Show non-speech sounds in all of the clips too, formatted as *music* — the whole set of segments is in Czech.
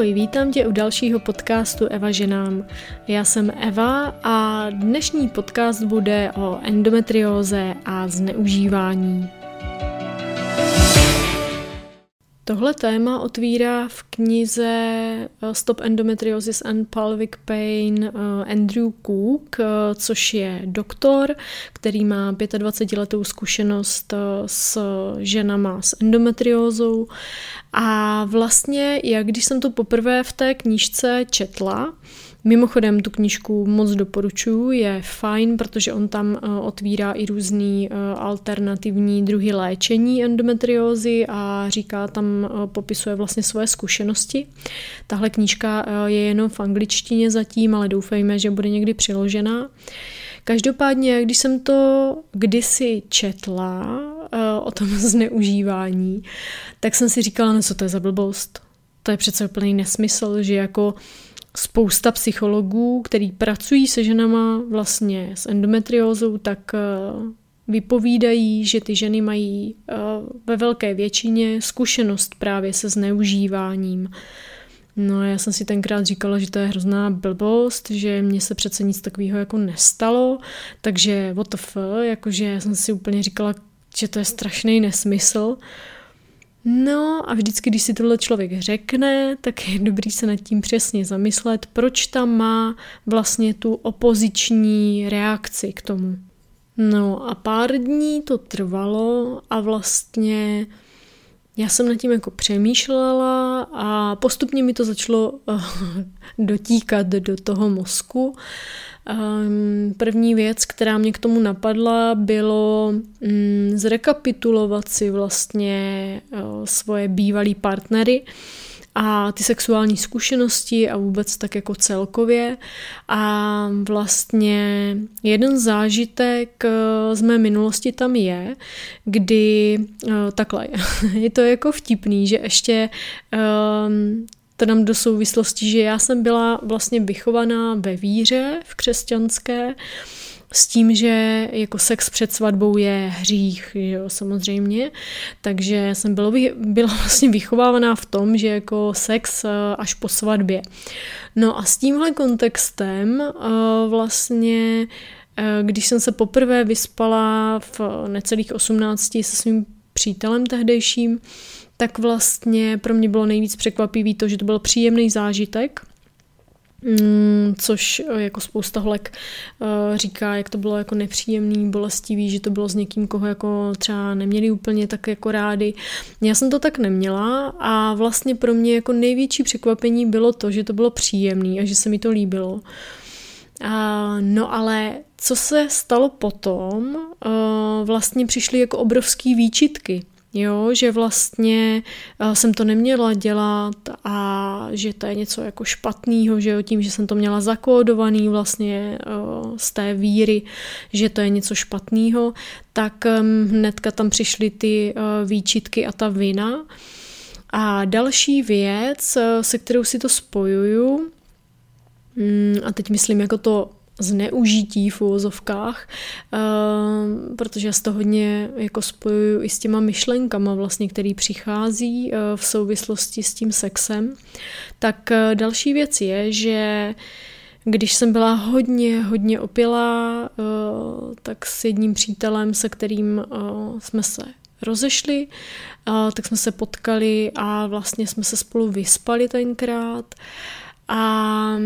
Ahoj, vítám tě u dalšího podcastu Eva ženám. Já jsem Eva a dnešní podcast bude o endometrióze a zneužívání. Tohle téma otvírá v knize eh, Stop Endometriosis and Pelvic Pain eh, Andrew Cook, eh, což je doktor, který má 25 letou zkušenost s ženama s endometriózou. A vlastně, jak když jsem to poprvé v té knížce četla, Mimochodem tu knížku moc doporučuji, je fajn, protože on tam eh, otvírá i různý eh, alternativní druhy léčení endometriózy a říká tam, eh, popisuje vlastně svoje zkušenosti. Tahle knížka je jenom v angličtině zatím, ale doufejme, že bude někdy přiložená. Každopádně, když jsem to kdysi četla o tom *laughs* zneužívání, tak jsem si říkala, no co to je za blbost? To je přece úplný nesmysl, že jako spousta psychologů, který pracují se ženama vlastně s endometriózou, tak eh, vypovídají, že ty ženy mají eh, ve velké většině zkušenost právě se zneužíváním. No a já jsem si tenkrát říkala, že to je hrozná blbost, že mně se přece nic takového jako nestalo, takže what the fuck, jakože já jsem si úplně říkala, že to je strašný nesmysl. No a vždycky, když si tohle člověk řekne, tak je dobrý se nad tím přesně zamyslet, proč tam má vlastně tu opoziční reakci k tomu. No a pár dní to trvalo a vlastně já jsem nad tím jako přemýšlela a postupně mi to začalo uh, dotíkat do toho mozku. Um, první věc, která mě k tomu napadla, bylo um, zrekapitulovat si vlastně uh, svoje bývalý partnery a ty sexuální zkušenosti a vůbec tak jako celkově. A vlastně jeden zážitek uh, z mé minulosti tam je, kdy uh, takhle *laughs* je to jako vtipný, že ještě um, to dám do souvislosti, že já jsem byla vlastně vychovaná ve víře v křesťanské, s tím, že jako sex před svatbou je hřích, jo, samozřejmě. Takže jsem byla, byla vlastně vychovávaná v tom, že jako sex eh, až po svatbě. No a s tímhle kontextem eh, vlastně, eh, když jsem se poprvé vyspala v necelých 18 se svým přítelem tehdejším, tak vlastně pro mě bylo nejvíc překvapivý to, že to byl příjemný zážitek, Mm, což eh, jako spousta holek uh, říká, jak to bylo jako nepříjemný, bolestivý, že to bylo s někým, koho jako třeba neměli úplně tak jako rádi. Já jsem to tak neměla a vlastně pro mě jako největší překvapení bylo to, že to bylo příjemný a že se mi to líbilo. Uh, no ale co se stalo potom, uh, vlastně přišly jako obrovský výčitky. Jo, že vlastně uh, jsem to neměla dělat a že to je něco jako špatného, že jo, tím, že jsem to měla zakódovaný vlastně uh, z té víry, že to je něco špatného, tak um, hnedka tam přišly ty uh, výčitky a ta vina. A další věc, se kterou si to spojuju, mm, a teď myslím jako to zneužití v uvozovkách, uh, protože já to hodně jako spojuju i s těma myšlenkama vlastně, který přichází uh, v souvislosti s tím sexem. Tak uh, další věc je, že když jsem byla hodně, hodně opilá, uh, tak s jedním přítelem, se kterým jsme se rozešli, tak jsme se potkali a vlastně jsme se spolu vyspali tenkrát. A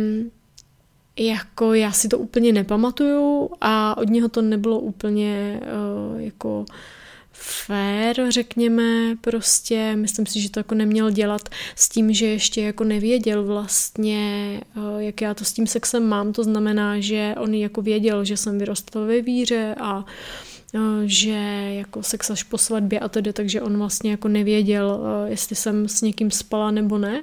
jako já si to úplně nepamatuju a od něho to nebylo úplně uh, jako fair, řekněme, prostě myslím si, že to jako neměl dělat s tím, že ještě jako nevěděl vlastně, uh, jak já to s tím sexem mám, to znamená, že on jako věděl, že jsem vyrostla ve víře a uh, že jako sex až po svatbě a tedy, takže on vlastně jako nevěděl, jestli jsem s někým spala nebo ne.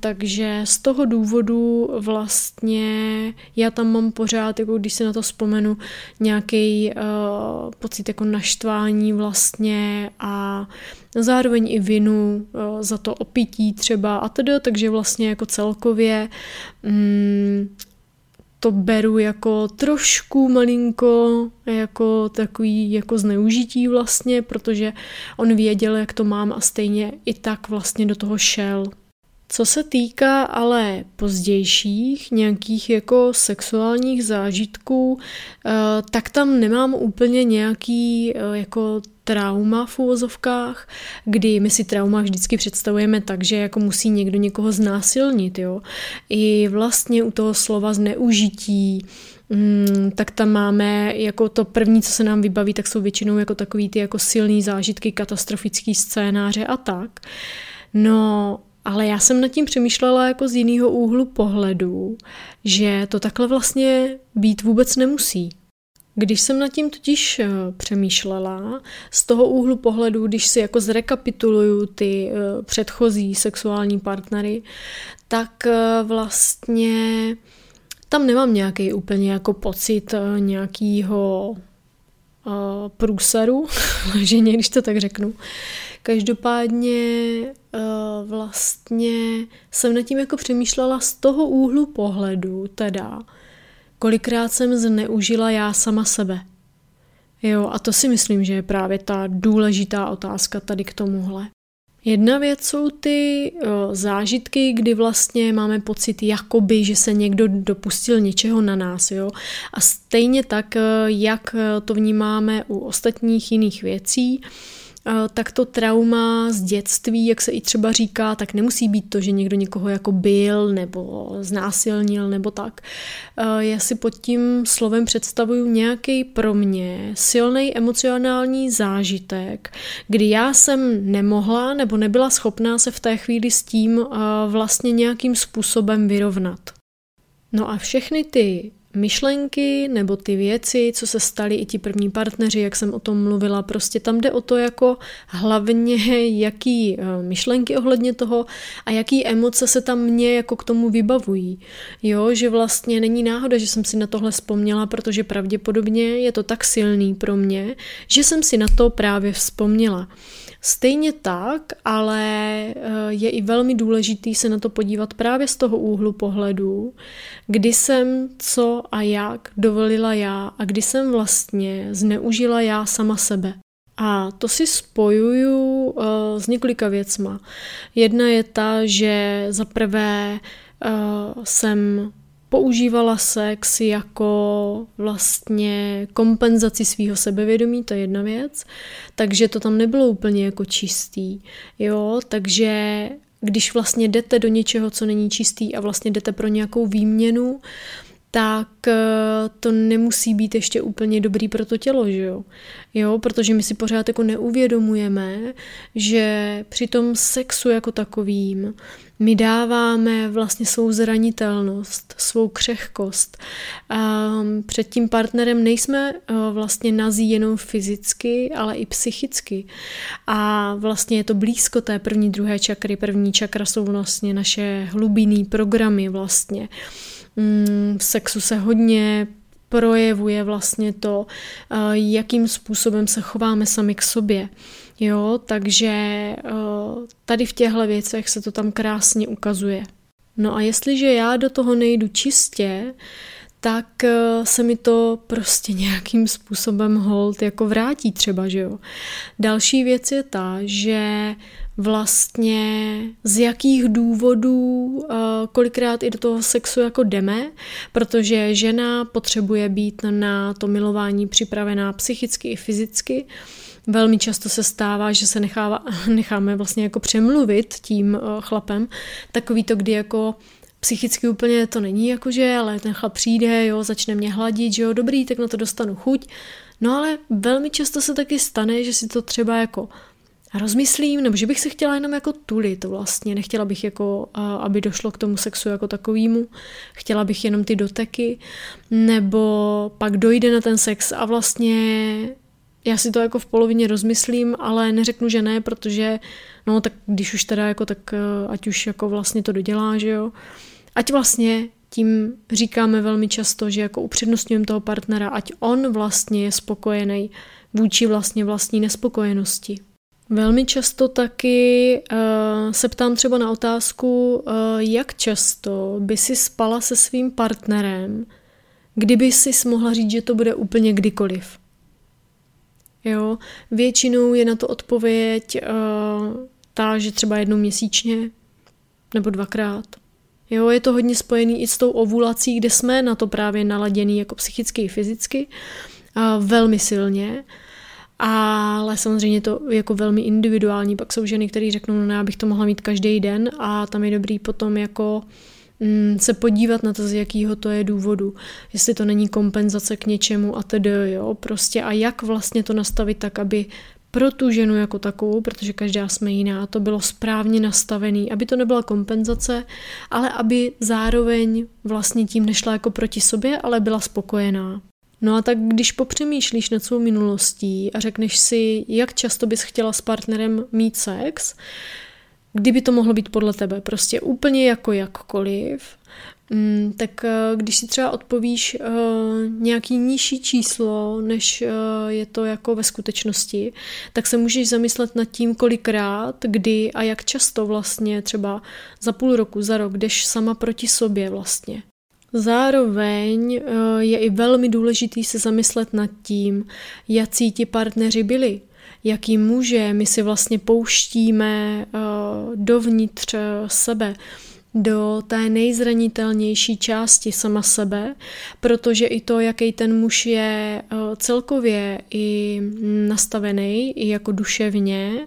Takže z toho důvodu vlastně já tam mám pořád, jako když si na to vzpomenu, nějaký uh, pocit jako naštvání vlastně a zároveň i vinu uh, za to opití třeba a tedy, takže vlastně jako celkově um, to beru jako trošku malinko jako takový jako zneužití vlastně, protože on věděl, jak to mám a stejně i tak vlastně do toho šel. Co se týká ale pozdějších nějakých jako sexuálních zážitků, eh, tak tam nemám úplně nějaký eh, jako trauma v úvozovkách, kdy my si trauma vždycky představujeme tak, že jako musí někdo někoho znásilnit, jo. I vlastně u toho slova zneužití, mm, tak tam máme jako to první, co se nám vybaví, tak jsou většinou jako takový ty jako silný zážitky, katastrofický scénáře a tak. No, ale já jsem nad tím přemýšlela jako z jiného úhlu pohledu, že to takhle vlastně být vůbec nemusí. Když jsem nad tím totiž eh, přemýšlela, z toho úhlu pohledu, když si jako zrekapituluju ty eh, předchozí sexuální partnery, tak eh, vlastně tam nemám nějaký úplně jako pocit nějakýho průseru, *laughs* že když to tak řeknu. Každopádně vlastně jsem nad tím jako přemýšlela z toho úhlu pohledu, teda, kolikrát jsem zneužila já sama sebe. Jo, a to si myslím, že je právě ta důležitá otázka tady k tomuhle. Jedna věc jsou ty o, zážitky, kdy vlastně máme pocit jakoby, že se někdo dopustil něčeho na nás, jo. A stejně tak, jak to vnímáme u ostatních jiných věcí, tak to trauma z dětství, jak se i třeba říká, tak nemusí být to, že někdo někoho jako byl nebo znásilnil nebo tak. Já si pod tím slovem představuju nějaký pro mě silný emocionální zážitek, kdy já jsem nemohla nebo nebyla schopná se v té chvíli s tím vlastně nějakým způsobem vyrovnat. No a všechny ty myšlenky nebo ty věci, co se staly i ti první partneři, jak jsem o tom mluvila, prostě tam jde o to jako hlavně, *laughs* jaký eh, myšlenky ohledně toho a jaký emoce se tam mě jako k tomu vybavují. Jo, že vlastně není náhoda, že jsem si na tohle vzpomněla, protože pravděpodobně je to tak silný pro mě, že jsem si na to právě vzpomněla. Stejně tak, ale eh, je i velmi důležitý se na to podívat právě z toho úhlu pohledu, kdy jsem co a jak dovolila já a kdy jsem vlastně zneužila já sama sebe. A to si spojuju uh, s několika věcma. Jedna je ta, že za prvé uh, jsem používala sex jako vlastně kompenzaci svého sebevědomí, to je jedna věc, takže to tam nebylo úplně jako čistý, jo, takže když vlastně jdete do něčeho, co není čistý a vlastně jdete pro nějakou výměnu, tak eh, to nemusí být ještě úplně dobrý pro to tělo, že jo? Jo, protože my si pořád jako neuvědomujeme, že při tom sexu jako takovým my dáváme vlastně svou zranitelnost, svou křehkost. Um, před tím partnerem nejsme uh, vlastně nazí jenom fyzicky, ale i psychicky. A vlastně je to blízko té první, druhé čakry. První čakra jsou vlastně naše hlubinný programy vlastně. V sexu se hodně projevuje vlastně to, uh, jakým způsobem se chováme sami k sobě. Jo, takže uh, tady v těchto věcech se to tam krásně ukazuje. No a jestliže já do toho nejdu čistě, tak uh, se mi to prostě *laughs* nějakým způsobem hold jako vrátí třeba, že jo. Další věc je ta, že vlastně z jakých důvodů uh, kolikrát i do toho sexu jako jdeme, protože žena potřebuje být na to milování připravená psychicky i fyzicky, Velmi často se stává, že se nechává, *laughs* necháme vlastně jako přemluvit tím eh, chlapem. Takový to, kdy jako psychicky úplně to není jakože, ale ten chlap přijde, jo, začne mě hladit, že jo, dobrý, tak na to dostanu chuť. No ale velmi často se taky stane, že si to třeba jako rozmyslím, nebo že bych se chtěla jenom jako tulit vlastně, nechtěla bych jako, aby došlo k tomu sexu jako takovýmu, chtěla bych jenom ty doteky, nebo pak dojde na ten sex a vlastně já si to jako v polovině rozmyslím, ale neřeknu, že ne, protože no tak když už teda jako tak eh, ať už jako vlastně to dodělá, že jo. Ať vlastně tím říkáme velmi často, že jako upřednostňujeme toho partnera, ať on vlastně je spokojený vůči vlastně vlastní nespokojenosti. Velmi často taky uh, se ptám třeba na otázku, uh, jak často by si spala se svým partnerem, kdyby si mohla říct, že to bude úplně kdykoliv. Jo, většinou je na to odpověď uh, ta, že třeba jednou měsíčně, nebo dvakrát. Jo, je to hodně spojený i s tou ovulací, kde jsme na to právě naladěný jako psychicky i fyzicky, a velmi silně. Ale samozřejmě to jako velmi individuální. Pak jsou ženy, které řeknou, no já bych to mohla mít každý den a tam je dobrý potom jako mm, se podívat na to, z jakého to je důvodu. Jestli to není kompenzace k něčemu a tedy, jo, prostě a jak vlastně to nastavit tak, aby pro tu ženu jako takovou, protože každá jsme jiná, to bylo správně nastavený, aby to nebyla kompenzace, ale aby zároveň vlastně tím nešla jako proti sobě, ale byla spokojená. No a tak když popřemýšlíš nad svou minulostí a řekneš si, jak často bys chtěla s partnerem mít sex, kdyby to mohlo být podle tebe, prostě úplně jako jakkoliv, mm, tak eh, když si třeba odpovíš eh, nějaký nižší číslo, než eh, je to jako ve skutečnosti, tak se můžeš zamyslet nad tím, kolikrát, kdy a jak často vlastně třeba za půl roku, za rok jdeš sama proti sobě vlastně. Zároveň eh, je i velmi důležitý se zamyslet nad tím, jaký ti partneři byli, jaký muže my si vlastně pouštíme eh, dovnitř sebe, do té nejzranitelnější části sama sebe, protože i to, jaký ten muž je eh, celkově i nastavený, i jako duševně,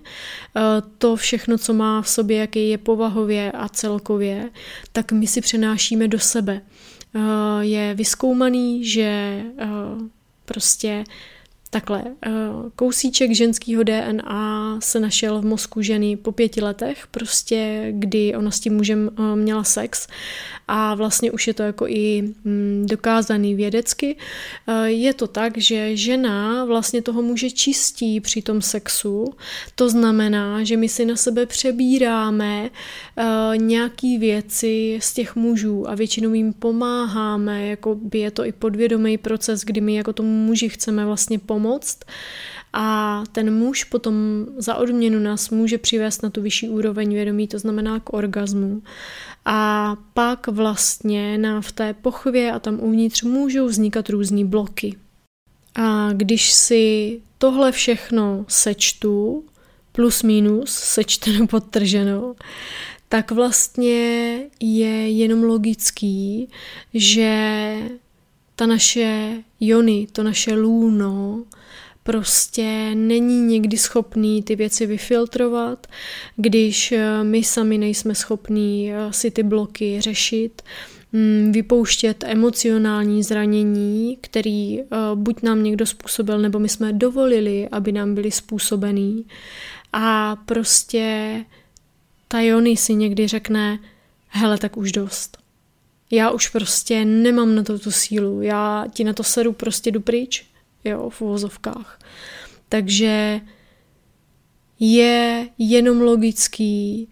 to všechno, co má v sobě, jaký je povahově a celkově, tak my si přenášíme do sebe. Eh, je vyskoumaný, že eh, prostě Takhle, eh, kousíček ženského DNA se našel v mozku ženy po pěti letech, prostě kdy ona s tím mužem měla sex a vlastně už je to jako i mm, dokázaný vědecky. Je to tak, že žena vlastně toho muže čistí při tom sexu, to znamená, že my si na sebe přebíráme nějaký věci z těch mužů a většinou jim pomáháme, jako by je to i podvědomý proces, kdy my jako tomu muži chceme vlastně pomoct pomoct a ten muž potom za odměnu nás může přivést na tu vyšší úroveň vědomí, to znamená k orgazmu. A pak vlastně na v té pochvě a tam uvnitř můžou vznikat různé bloky. A když si tohle všechno sečtu, plus minus, sečteno podtrženo, tak vlastně je jenom logický, že ta naše jony, to naše lůno, prostě není někdy schopný ty věci vyfiltrovat, když eh, my sami nejsme schopní eh, si ty bloky řešit, mm, vypouštět emocionální zranění, který eh, buď nám někdo způsobil, nebo my jsme dovolili, aby nám byly způsobený. A prostě ta Jony si někdy řekne, hele, tak už dost. Já už prostě nemám na to tu sílu, já ti na to seru prostě jdu pryč jo, v uvozovkách. Takže je jenom logický,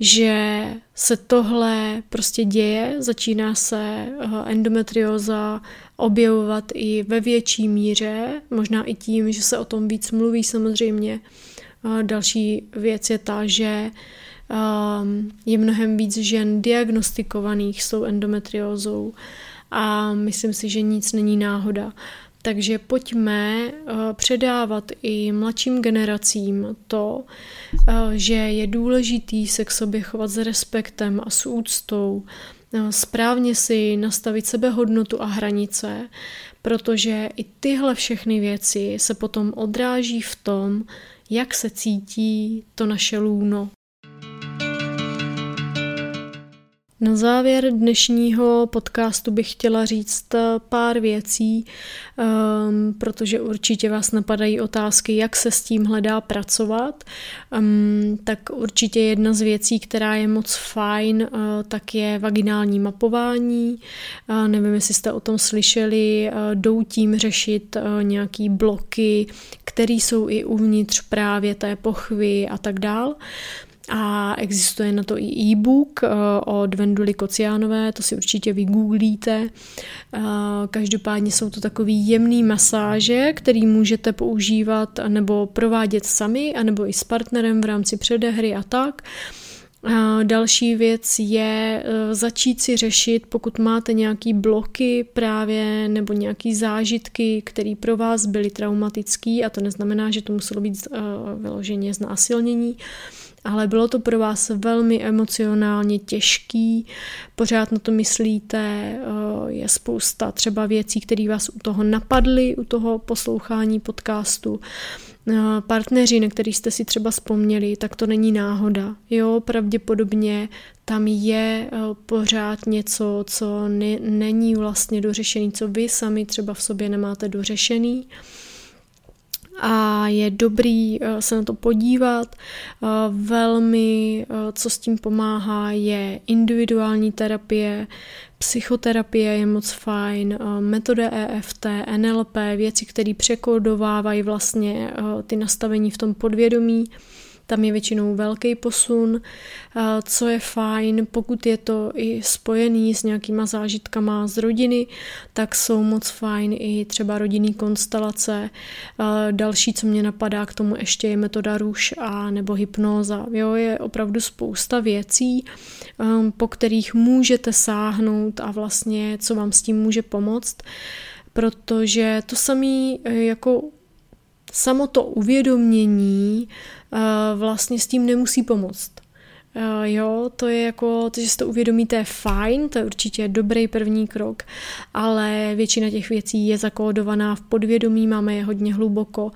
že se tohle prostě děje, začíná se eh, endometrioza objevovat i ve větší míře, možná i tím, že se o tom víc mluví samozřejmě. Další věc je ta, že ehm, je mnohem víc žen diagnostikovaných s tou endometriózou a myslím si, že nic není náhoda. Takže pojďme eh, předávat i mladším generacím to, eh, že je důležitý se k sobě chovat s respektem a s úctou, eh, správně si nastavit sebehodnotu a hranice, protože i tyhle všechny věci se potom odráží v tom, jak se cítí to naše lůno. Na závěr dnešního podcastu bych chtěla říct eh, pár věcí, um, protože určitě vás napadají otázky, jak se s tím hledá pracovat. Um, tak určitě jedna z věcí, která je moc fajn, uh, tak je vaginální mapování. Uh, nevím, jestli jste o tom slyšeli, uh, jdou tím řešit uh, nějaký bloky, které jsou i uvnitř právě té pochvy a tak dál a existuje na to i e-book eh, od Venduly Kociánové, to si určitě vygooglíte. Eh, každopádně jsou to takový jemný masáže, který můžete používat nebo provádět sami, anebo i s partnerem v rámci předehry a tak. A další věc je eh, začít si řešit, pokud máte nějaký bloky právě nebo nějaký zážitky, které pro vás byly traumatický a to neznamená, že to muselo být vyloženě znásilnění, ale bylo to pro vás velmi emocionálně těžký, pořád na to myslíte, eh, je spousta třeba věcí, které vás u toho napadly, u toho poslouchání podcastu, eh, partneři, na který jste si třeba vzpomněli, tak to není náhoda. Jo, pravděpodobně tam je eh, pořád něco, co ne, není vlastně dořešený, co vy sami třeba v sobě nemáte dořešený a je dobrý eh, se na to podívat. Eh, velmi, eh, co s tím pomáhá, je individuální terapie, psychoterapie je moc fajn, metoda EFT, NLP, věci, které překodovávají vlastně ty nastavení v tom podvědomí tam je většinou velký posun, co je fajn, pokud je to i spojený s nějakýma zážitkama z rodiny, tak jsou moc fajn i třeba rodinný konstelace. Další, co mě napadá k tomu ještě je metoda růž a nebo hypnóza. Jo, je opravdu spousta věcí, um, po kterých můžete sáhnout a vlastně co vám s tím může pomoct, protože to samé jako samo to uvědomění vlastně s tím nemusí pomoct. Jo, to je jako, to, že si to uvědomíte, je fajn, to je určitě dobrý první krok, ale většina těch věcí je zakódovaná v podvědomí, máme je hodně hluboko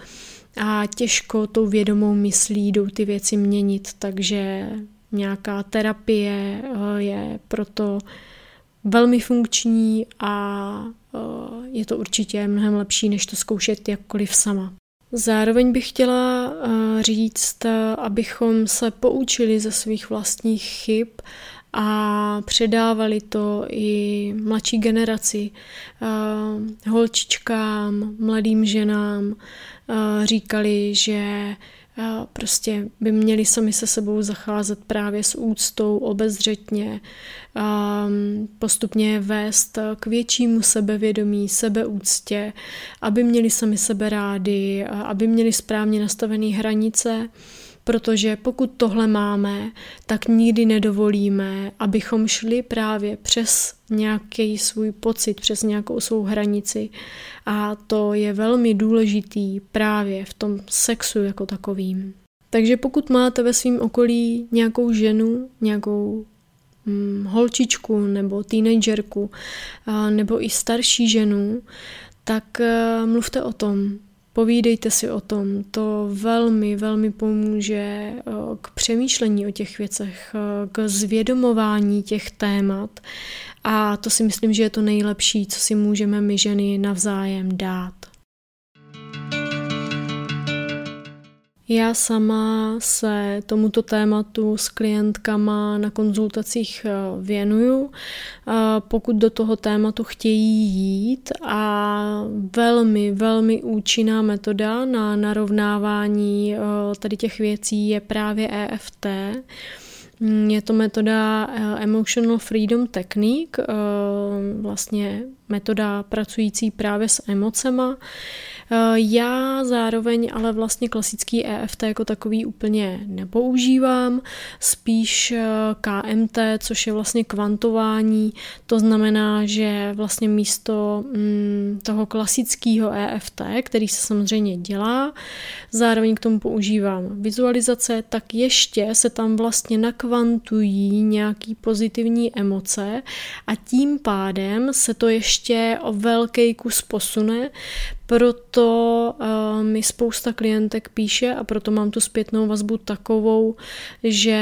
a těžko tou vědomou myslí jdou ty věci měnit, takže nějaká terapie eh, je proto velmi funkční a eh, je to určitě mnohem lepší, než to zkoušet jakkoliv sama. Zároveň bych chtěla eh, říct, eh, abychom se poučili ze svých vlastních chyb a předávali to i mladší generaci, eh, holčičkám, mladým ženám. Říkali, že prostě by měli sami se sebou zacházet právě s úctou, obezřetně, postupně vést k většímu sebevědomí, sebeúctě, aby měli sami sebe rádi, aby měli správně nastavené hranice, protože pokud tohle máme, tak nikdy nedovolíme, abychom šli právě přes nějaký svůj pocit, přes nějakou svou hranici a to je velmi důležitý právě v tom sexu jako takovým. Takže pokud máte ve svém okolí nějakou ženu, nějakou hm, holčičku nebo teenagerku nebo i starší ženu, tak mluvte o tom, Povídejte si o tom, to velmi, velmi pomůže eh, k přemýšlení o těch věcech, eh, k zvědomování těch témat a to si myslím, že je to nejlepší, co si můžeme my ženy navzájem dát. Já sama se tomuto tématu s klientkama na konzultacích eh, věnuju. Pokud do toho tématu chtějí jít a velmi, velmi účinná metoda na narovnávání eh, tady těch věcí je právě EFT. Mm, je to metoda eh, Emotional Freedom Technique, vlastně metoda pracující právě s emocema. Eh, já zároveň ale vlastně klasický EFT jako takový úplně nepoužívám, spíš eh, KMT, což je vlastně kvantování, to znamená, že vlastně místo mm, toho klasického EFT, který se samozřejmě dělá, zároveň k tomu používám vizualizace, tak ještě se tam vlastně nakvantují nějaký pozitivní emoce a tím pádem se to ještě o velký kus posune, proto uh, mi spousta klientek píše a proto mám tu zpětnou vazbu takovou, že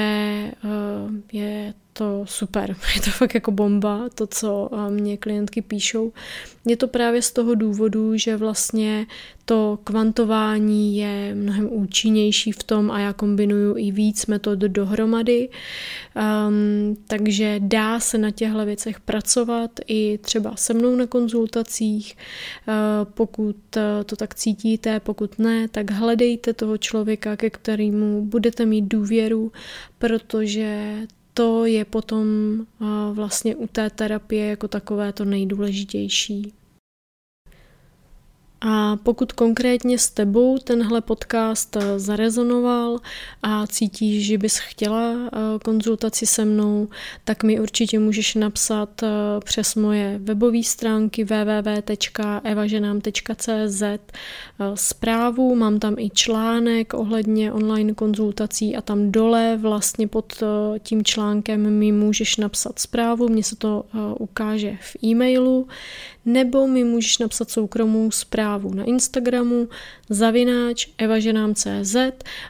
uh, je to super. *laughs* Je to fakt jako bomba, to, co mě klientky píšou. Je to právě z toho důvodu, že vlastně to kvantování je mnohem účinnější v tom a já kombinuju i víc metod dohromady, um, takže dá se na těchto věcech pracovat i třeba se mnou na konzultacích, uh, pokud to tak cítíte, pokud ne, tak hledejte toho člověka, ke kterému budete mít důvěru, protože to je potom vlastně u té terapie jako takové to nejdůležitější. A pokud konkrétně s tebou tenhle podcast eh, zarezonoval a cítíš, že bys chtěla eh, konzultaci se mnou, tak mi určitě můžeš napsat eh, přes moje webové stránky www.evaženám.cz zprávu, mám tam i článek ohledně online konzultací a tam dole vlastně pod tím článkem mi můžeš napsat zprávu, mně se to ukáže v e-mailu, nebo mi můžeš napsat soukromou zprávu na Instagramu zavináč evaženám.cz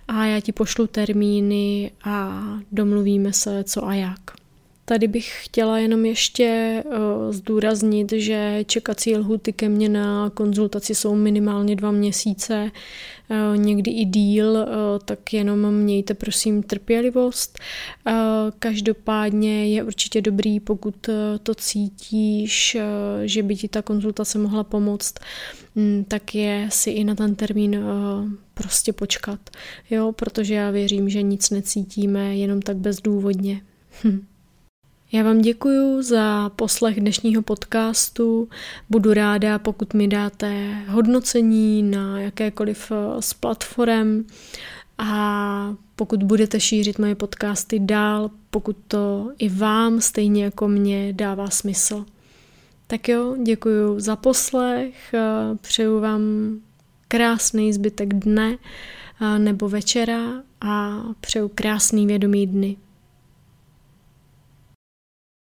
a já ti pošlu termíny a domluvíme se co a jak. Tady bych chtěla jenom ještě uh, zdůraznit, že čekací lhuty ke mně na konzultaci jsou minimálně dva měsíce, někdy i díl, uh, tak jenom mějte prosím trpělivost. Každopádně je určitě dobrý, pokud to cítíš, že by ti ta konzultace mohla pomoct, mm, tak je si i na ten termín prostě počkat, jo, protože já věřím, že nic necítíme jenom tak bezdůvodně. Hm. *laughs* Já vám děkuji za poslech dnešního podcastu. Budu ráda, pokud mi dáte hodnocení na jakékoliv eh, z platform a pokud budete šířit moje podcasty dál, pokud to i vám, stejně jako mě, dává smysl. Tak jo, děkuji za poslech, eh, přeju vám krásný zbytek dne eh, nebo večera a přeju krásný vědomý dny.